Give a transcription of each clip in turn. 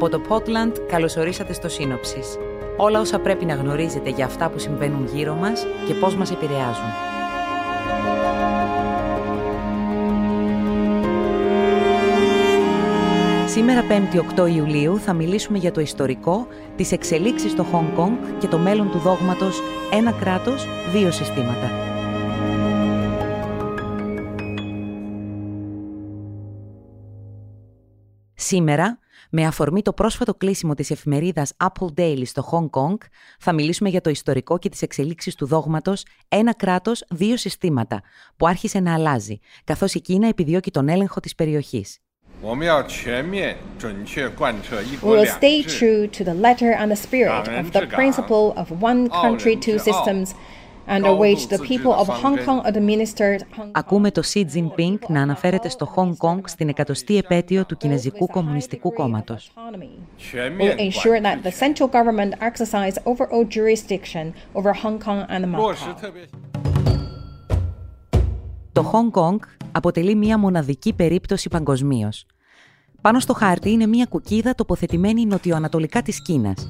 Από το Portland καλωσορίσατε στο Σύνοψης. Όλα όσα πρέπει να γνωρίζετε για αυτά που συμβαίνουν γύρω μας και πώς μας επηρεάζουν. Σήμερα 5η 8 Ιουλίου θα μιλήσουμε για το ιστορικό, τις εξελίξεις στο Χονγκ Κονγκ και το μέλλον του δόγματος «Ένα κράτος, δύο συστήματα». Σήμερα, με αφορμή το πρόσφατο κλείσιμο της εφημερίδας Apple Daily στο Hong Kong, θα μιλήσουμε για το ιστορικό και τις εξελίξεις του δόγματος «Ένα κράτος, δύο συστήματα», που άρχισε να αλλάζει, καθώς η Κίνα επιδιώκει τον έλεγχο της περιοχής. We will stay true to the letter and the spirit of the principle of one country, two systems under which the people of Hong Kong administered Ακούμε το Xi Jinping να αναφέρεται στο Hong Kong στην εκατοστή επέτειο του Κινέζικου Κομμουνιστικού Κόμματος. will ensure that the central government exercise overall jurisdiction over Hong Kong and Macau. Το Hong Kong αποτελεί μία μοναδική περίπτωση παγκοσμίως. Πάνω στο χάρτη είναι μία κουκίδα τοποθετημένη νοτιοανατολικά της Κίνας.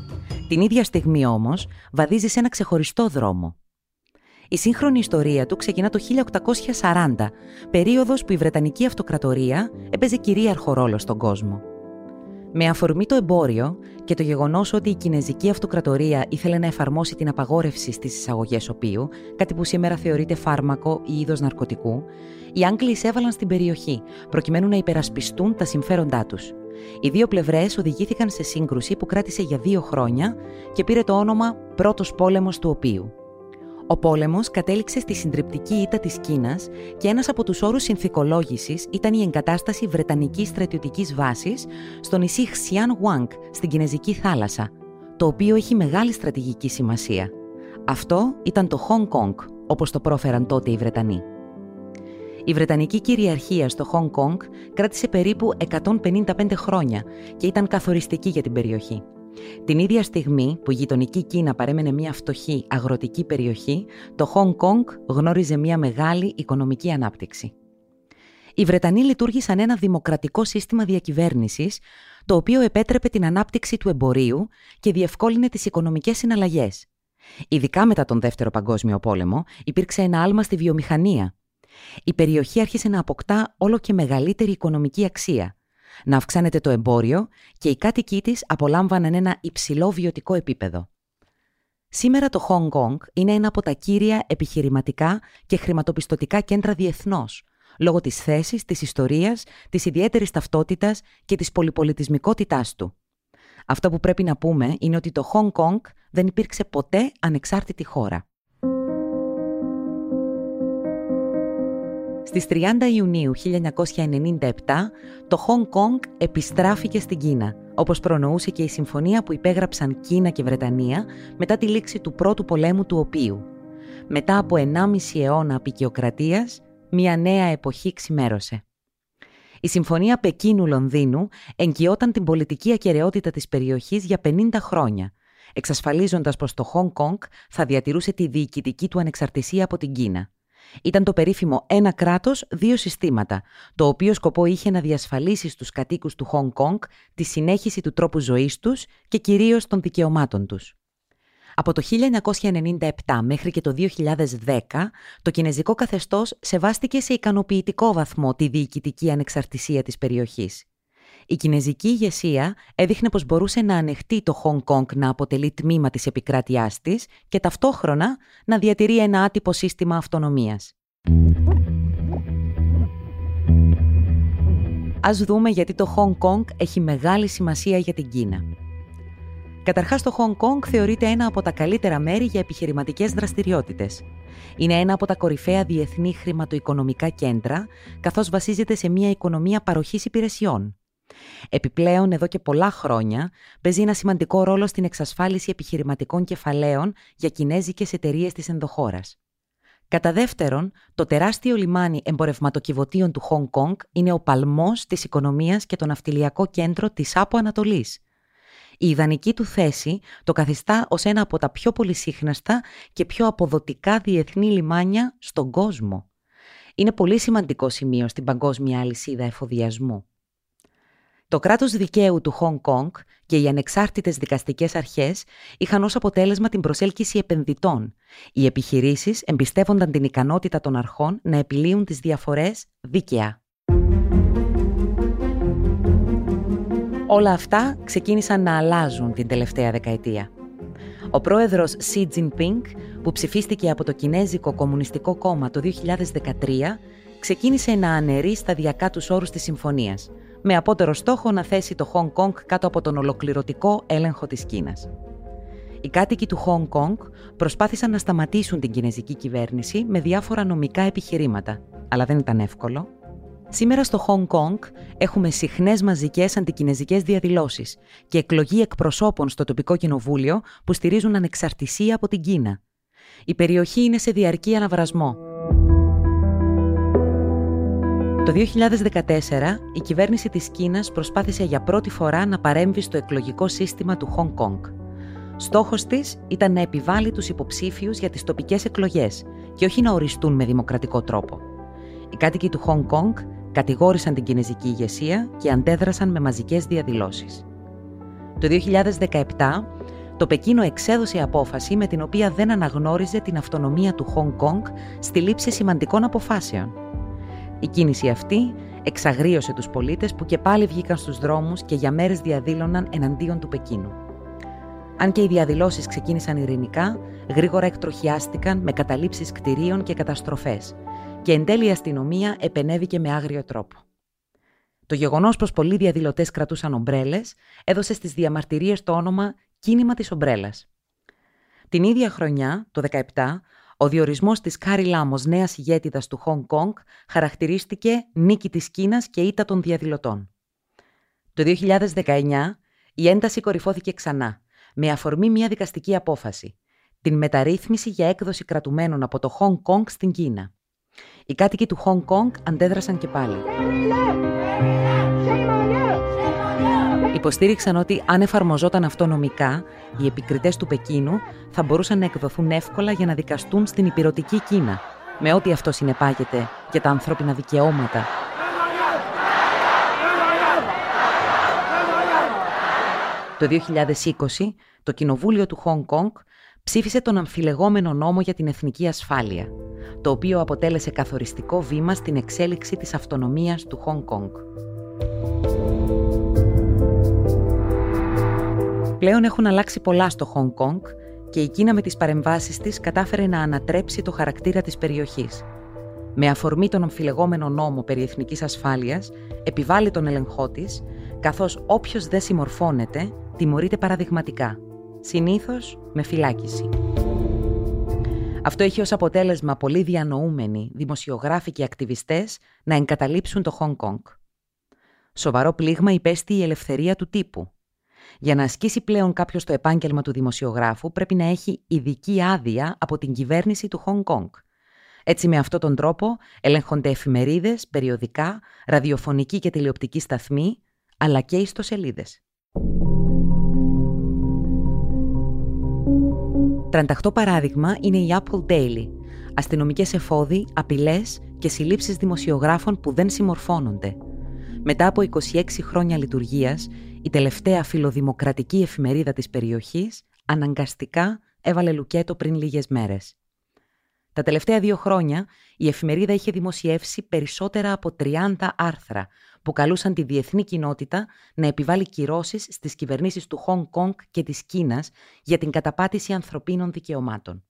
Την ίδια στιγμή όμως βαδίζει σε ένα ξεχωριστό δρόμο. Η σύγχρονη ιστορία του ξεκινά το 1840, περίοδος που η Βρετανική Αυτοκρατορία έπαιζε κυρίαρχο ρόλο στον κόσμο. Με αφορμή το εμπόριο και το γεγονός ότι η Κινέζικη Αυτοκρατορία ήθελε να εφαρμόσει την απαγόρευση στις εισαγωγές οπίου, κάτι που σήμερα θεωρείται φάρμακο ή είδος ναρκωτικού, οι Άγγλοι εισέβαλαν στην περιοχή προκειμένου να υπερασπιστούν τα συμφέροντά τους. Οι δύο πλευρές οδηγήθηκαν σε σύγκρουση που κράτησε για δύο χρόνια και πήρε το όνομα Πρώτος Πόλεμος του Οποίου. Ο πόλεμος κατέληξε στη συντριπτική ήττα της Κίνας και ένας από τους όρους συνθηκολόγησης ήταν η εγκατάσταση βρετανικής στρατιωτικής βάσης στο νησί Χσιάν Γουάνκ στην Κινέζικη θάλασσα, το οποίο έχει μεγάλη στρατηγική σημασία. Αυτό ήταν το Hong Kong, όπως το πρόφεραν τότε οι Βρετανοί. Η Βρετανική κυριαρχία στο Hong Kong κράτησε περίπου 155 χρόνια και ήταν καθοριστική για την περιοχή. Την ίδια στιγμή που η γειτονική Κίνα παρέμενε μια φτωχή αγροτική περιοχή, το Χονγκ Κονγκ γνώριζε μια μεγάλη οικονομική ανάπτυξη. Οι Βρετανοί λειτουργήσαν ένα δημοκρατικό σύστημα διακυβέρνησης, το οποίο επέτρεπε την ανάπτυξη του εμπορίου και διευκόλυνε τις οικονομικές συναλλαγές. Ειδικά μετά τον Δεύτερο Παγκόσμιο Πόλεμο, υπήρξε ένα άλμα στη βιομηχανία. Η περιοχή άρχισε να αποκτά όλο και μεγαλύτερη οικονομική αξία να αυξάνεται το εμπόριο και οι κάτοικοί της απολάμβαναν ένα υψηλό βιωτικό επίπεδο. Σήμερα το Hong Kong είναι ένα από τα κύρια επιχειρηματικά και χρηματοπιστωτικά κέντρα διεθνώς, λόγω της θέσης, της ιστορίας, της ιδιαίτερης ταυτότητας και της πολυπολιτισμικότητάς του. Αυτό που πρέπει να πούμε είναι ότι το Hong Kong δεν υπήρξε ποτέ ανεξάρτητη χώρα. Στις 30 Ιουνίου 1997, το Χονγκ Κονγκ επιστράφηκε στην Κίνα, όπως προνοούσε και η συμφωνία που υπέγραψαν Κίνα και Βρετανία μετά τη λήξη του Πρώτου Πολέμου του Οποίου. Μετά από 1,5 αιώνα απεικιοκρατίας, μια νέα εποχή ξημέρωσε. Η Συμφωνία Πεκίνου-Λονδίνου εγκυόταν την πολιτική ακαιρεότητα της περιοχής για 50 χρόνια, εξασφαλίζοντας πως το Χονγκ Κονγκ θα διατηρούσε τη διοικητική του ανεξαρτησία από την Κίνα. Ήταν το περίφημο «ένα κράτος, δύο συστήματα», το οποίο σκοπό είχε να διασφαλίσει στους κατοίκους του Χονγκ Κονγκ τη συνέχιση του τρόπου ζωής τους και κυρίως των δικαιωμάτων τους. Από το 1997 μέχρι και το 2010, το κινέζικο καθεστώς σεβάστηκε σε ικανοποιητικό βαθμό τη διοικητική ανεξαρτησία της περιοχής. Η κινέζικη ηγεσία έδειχνε πως μπορούσε να ανεχτεί το Χονγκ Κονγκ να αποτελεί τμήμα της επικράτειάς της και ταυτόχρονα να διατηρεί ένα άτυπο σύστημα αυτονομίας. Ας δούμε γιατί το Χονγκ Κονγκ έχει μεγάλη σημασία για την Κίνα. Καταρχάς το Χονγκ Κονγκ θεωρείται ένα από τα καλύτερα μέρη για επιχειρηματικές δραστηριότητες. Είναι ένα από τα κορυφαία διεθνή χρηματοοικονομικά κέντρα, καθώς βασίζεται σε μια οικονομία παροχής υπηρεσιών. Επιπλέον, εδώ και πολλά χρόνια, παίζει ένα σημαντικό ρόλο στην εξασφάλιση επιχειρηματικών κεφαλαίων για κινέζικες εταιρείες της ενδοχώρας. Κατά δεύτερον, το τεράστιο λιμάνι εμπορευματοκιβωτίων του Χονγκ Κονγκ είναι ο παλμός της οικονομίας και το ναυτιλιακό κέντρο της Άπο Ανατολής. Η ιδανική του θέση το καθιστά ως ένα από τα πιο πολυσύχναστα και πιο αποδοτικά διεθνή λιμάνια στον κόσμο. Είναι πολύ σημαντικό σημείο στην παγκόσμια αλυσίδα εφοδιασμού. Το κράτος δικαίου του Χονγκ Κονγκ και οι ανεξάρτητες δικαστικές αρχές είχαν ως αποτέλεσμα την προσέλκυση επενδυτών. Οι επιχειρήσεις εμπιστεύονταν την ικανότητα των αρχών να επιλύουν τις διαφορές δίκαια. Όλα αυτά ξεκίνησαν να αλλάζουν την τελευταία δεκαετία. Ο πρόεδρος Xi Jinping, που ψηφίστηκε από το Κινέζικο Κομμουνιστικό Κόμμα το 2013, ξεκίνησε να αναιρεί σταδιακά τους όρους της συμφωνίας, με απότερο στόχο να θέσει το Χονγκ Κονγκ κάτω από τον ολοκληρωτικό έλεγχο της Κίνας. Οι κάτοικοι του Χονγκ Κονγκ προσπάθησαν να σταματήσουν την κινέζικη κυβέρνηση με διάφορα νομικά επιχειρήματα, αλλά δεν ήταν εύκολο. Σήμερα στο Χονγκ Κονγκ έχουμε συχνές μαζικές αντικινέζικες διαδηλώσεις και εκλογή εκπροσώπων στο τοπικό κοινοβούλιο που στηρίζουν ανεξαρτησία από την Κίνα. Η περιοχή είναι σε διαρκή αναβρασμό. Το 2014, η κυβέρνηση της Κίνας προσπάθησε για πρώτη φορά να παρέμβει στο εκλογικό σύστημα του Χονγκ Κονγκ. Στόχος της ήταν να επιβάλλει τους υποψήφιους για τις τοπικές εκλογές και όχι να οριστούν με δημοκρατικό τρόπο. Οι κάτοικοι του Χονγκ Κονγκ κατηγόρησαν την κινέζικη ηγεσία και αντέδρασαν με μαζικές διαδηλώσεις. Το 2017, το Πεκίνο εξέδωσε απόφαση με την οποία δεν αναγνώριζε την αυτονομία του Χονγκ Κονγκ στη λήψη σημαντικών αποφάσεων. Η κίνηση αυτή εξαγρίωσε τους πολίτες που και πάλι βγήκαν στους δρόμους και για μέρες διαδήλωναν εναντίον του Πεκίνου. Αν και οι διαδηλώσεις ξεκίνησαν ειρηνικά, γρήγορα εκτροχιάστηκαν με καταλήψεις κτηρίων και καταστροφές, και εν τέλει η αστυνομία επενέβηκε με άγριο τρόπο. Το γεγονός πως πολλοί διαδηλωτές κρατούσαν ομπρέλες έδωσε στις διαμαρτυρίες το όνομα Κίνημα της Ομπρέλας. Την ίδια χρονιά, το 2017, ο διορισμός της Κάρι Λαμ ως νέας ηγέτιδας του Χονγκ Κονγκ χαρακτηρίστηκε νίκη της Κίνας και ήττα των διαδηλωτών. Το 2019, η ένταση κορυφώθηκε ξανά, με αφορμή μια δικαστική απόφαση, την μεταρρύθμιση για έκδοση κρατουμένων από το Χονγκ Κονγκ στην Κίνα. Οι κάτοικοι του Χονγκ Κονγκ αντέδρασαν και πάλι. Υποστήριξαν ότι αν εφαρμοζόταν αυτό νομικά, οι επικριτές του Πεκίνου θα μπορούσαν να εκδοθούν εύκολα για να δικαστούν στην υπηρετική Κίνα, με ό,τι αυτό συνεπάγεται και τα ανθρώπινα δικαιώματα. Το 2020, το Κοινοβούλιο του Χονγκ Κονγκ ψήφισε τον αμφιλεγόμενο νόμο για την εθνική ασφάλεια, το οποίο αποτέλεσε καθοριστικό βήμα στην εξέλιξη της αυτονομίας του Χονγκ Κονγκ. Πλέον έχουν αλλάξει πολλά στο Χονγκ Κονγκ και η Κίνα με τις παρεμβάσεις της κατάφερε να ανατρέψει το χαρακτήρα της περιοχής. Με αφορμή τον αμφιλεγόμενο νόμο περί εθνικής ασφάλειας, επιβάλλει τον ελεγχό της, καθώς όποιος δεν συμμορφώνεται, τιμωρείται παραδειγματικά, συνήθως με φυλάκιση. Αυτό έχει ως αποτέλεσμα πολύ διανοούμενοι δημοσιογράφοι και ακτιβιστές να εγκαταλείψουν το Χονγκ Κονγκ. Σοβαρό πλήγμα υπέστη η ελευθερία του τύπου. Για να ασκήσει πλέον κάποιος το επάγγελμα του δημοσιογράφου πρέπει να έχει ειδική άδεια από την κυβέρνηση του Χονγκ Κονγκ. Έτσι με αυτόν τον τρόπο ελέγχονται εφημερίδες, περιοδικά, ραδιοφωνική και τηλεοπτική σταθμή, αλλά και ιστοσελίδες. 38 παράδειγμα είναι η Apple Daily, αστυνομικές εφόδοι, απειλές και συλλήψεις δημοσιογράφων που δεν συμμορφώνονται. Μετά από 26 χρόνια λειτουργίας, η τελευταία φιλοδημοκρατική εφημερίδα της περιοχής αναγκαστικά έβαλε λουκέτο πριν λίγες μέρες. Τα τελευταία δύο χρόνια η εφημερίδα είχε δημοσιεύσει περισσότερα από 30 άρθρα που καλούσαν τη διεθνή κοινότητα να επιβάλλει κυρώσεις στις κυβερνήσεις του Χονγκ Κονγκ και της Κίνας για την καταπάτηση ανθρωπίνων δικαιωμάτων.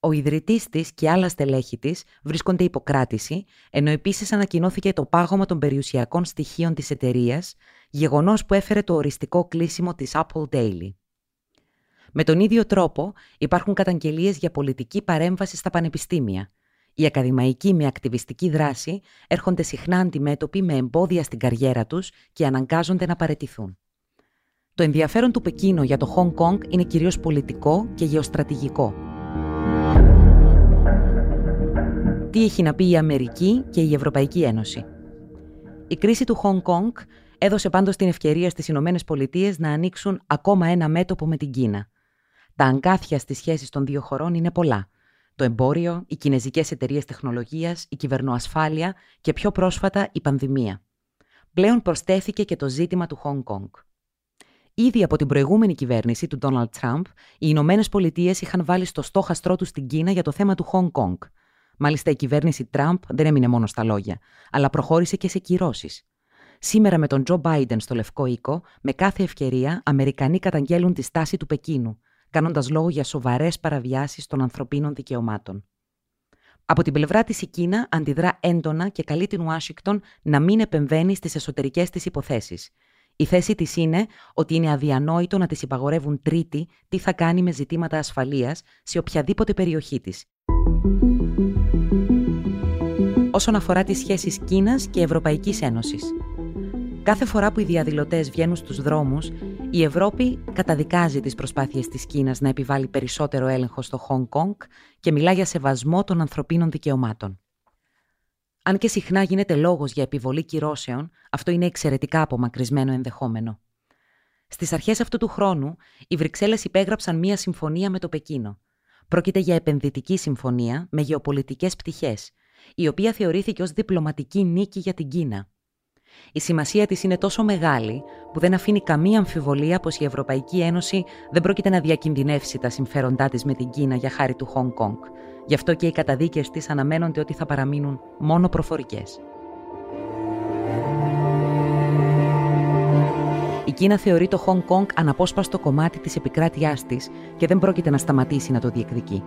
Ο ιδρυτής της και άλλα στελέχη της βρίσκονται υποκράτηση, ενώ επίσης ανακοινώθηκε το πάγωμα των περιουσιακών στοιχείων της εταιρείας, γεγονός που έφερε το οριστικό κλείσιμο της Apple Daily. Με τον ίδιο τρόπο υπάρχουν καταγγελίες για πολιτική παρέμβαση στα πανεπιστήμια, οι ακαδημαϊκοί με ακτιβιστική δράση έρχονται συχνά αντιμέτωποι με εμπόδια στην καριέρα τους και αναγκάζονται να παρετηθούν. Το ενδιαφέρον του Πεκίνο για το Χονγκ Κονγκ είναι κυρίως πολιτικό και γεωστρατηγικό. Τι έχει να πει η Αμερική και η Ευρωπαϊκή Ένωση. Η κρίση του Χονγκ Κονγκ έδωσε πάντως την ευκαιρία στις Ηνωμένες Πολιτείες να ανοίξουν ακόμα ένα μέτωπο με την Κίνα. Τα αγκάθια στις σχέσεις των δύο χωρών είναι πολλά – το εμπόριο, οι κινέζικες εταιρείες τεχνολογίας, η κυβερνοασφάλεια και πιο πρόσφατα η πανδημία. πλέον προσθέθηκε και το ζήτημα του Χονγκ Κονγκ. Ήδη από την προηγούμενη κυβέρνηση του Ντόναλτ Τραμπ, οι Ηνωμένες Πολιτείες είχαν βάλει στο στόχαστρό τους στην Κίνα για το θέμα του Χονγκ Κονγκ. Μάλιστα, η κυβέρνηση Τραμπ δεν έμεινε μόνο στα λόγια, αλλά προχώρησε και σε κυρώσεις. Σήμερα με τον Τζο Μπάιντεν στο Λευκό Οίκο, με κάθε ευκαιρία, Αμερικανοί καταγγέλουν τη στάση του Πεκίνου, κάνοντας λόγο για σοβαρές παραβιάσεις των ανθρωπίνων δικαιωμάτων. Από την πλευρά της η Κίνα αντιδρά έντονα και καλεί την Ουάσιγκτον να μην επεμβαίνει στις εσωτερικές της υποθέσεις. Η θέση της είναι ότι είναι αδιανόητο να τη υπαγορεύουν τρίτη τι θα κάνει με ζητήματα ασφαλείας σε οποιαδήποτε περιοχή της. Όσον αφορά τις σχέσεις Κίνας και Ευρωπαϊκής Ένωσης. Κάθε φορά που οι διαδηλωτές βγαίνουν στους δρόμους, η Ευρώπη καταδικάζει τις προσπάθειες της Κίνας να επιβάλλει περισσότερο έλεγχο στο Χονγκ Κονγκ και μιλά για σεβασμό των ανθρωπίνων δικαιωμάτων. Αν και συχνά γίνεται λόγος για επιβολή κυρώσεων, αυτό είναι εξαιρετικά απομακρυσμένο ενδεχόμενο. Στις αρχές αυτού του χρόνου, οι Βρυξέλλες υπέγραψαν μία συμφωνία με το Πεκίνο. Πρόκειται για επενδυτική συμφωνία με γεωπολιτικές πτυχές, η οποία θεωρήθηκε ως διπλωματική νίκη για την Κίνα. Η σημασία της είναι τόσο μεγάλη που δεν αφήνει καμία αμφιβολία πως η Ευρωπαϊκή Ένωση δεν πρόκειται να διακινδυνεύσει τα συμφέροντά της με την Κίνα για χάρη του Χονγκ Κονγκ. Γι' αυτό και οι καταδίκες της αναμένονται ότι θα παραμείνουν μόνο προφορικές. Η Κίνα θεωρεί το Χονγκ Κονγκ αναπόσπαστο κομμάτι της επικράτειάς της και δεν πρόκειται να σταματήσει να το διεκδικεί.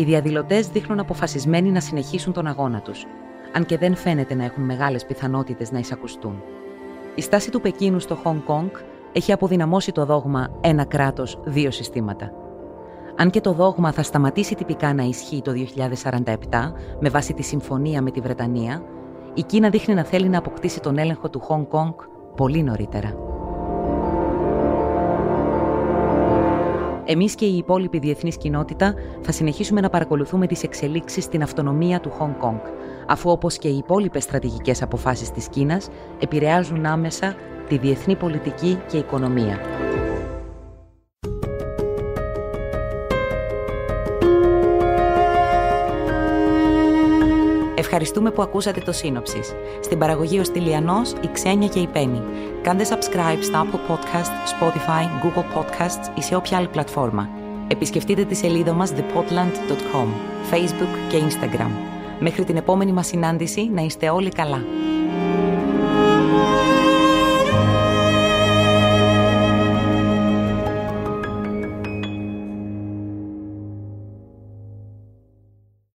Οι διαδηλωτές δείχνουν αποφασισμένοι να συνεχίσουν τον αγώνα τους, αν και δεν φαίνεται να έχουν μεγάλες πιθανότητες να εισακουστούν. Η στάση του Πεκίνου στο Χονγκ Κονγκ έχει αποδυναμώσει το δόγμα ένα κράτος, δύο συστήματα. Αν και το δόγμα θα σταματήσει τυπικά να ισχύει το 2047 με βάση τη συμφωνία με τη Βρετανία, η Κίνα δείχνει να θέλει να αποκτήσει τον έλεγχο του Χονγκ Κονγκ πολύ νωρίτερα. Εμείς και η υπόλοιπη διεθνής κοινότητα θα συνεχίσουμε να παρακολουθούμε τις εξελίξεις στην αυτονομία του Χονγκ Κονγκ, αφού όπως και οι υπόλοιπες στρατηγικές αποφάσεις της Κίνας επηρεάζουν άμεσα τη διεθνή πολιτική και οικονομία. Ευχαριστούμε που ακούσατε το σύνοψης. Στην παραγωγή ο Στυλιανός, η Ξένια και η Πέννη. Κάντε subscribe στα Apple Podcast, Spotify, Google Podcasts ή σε όποια άλλη πλατφόρμα. Επισκεφτείτε τη σελίδα μας thepotland.com, Facebook και Instagram. Μέχρι την επόμενη μας συνάντηση να είστε όλοι καλά.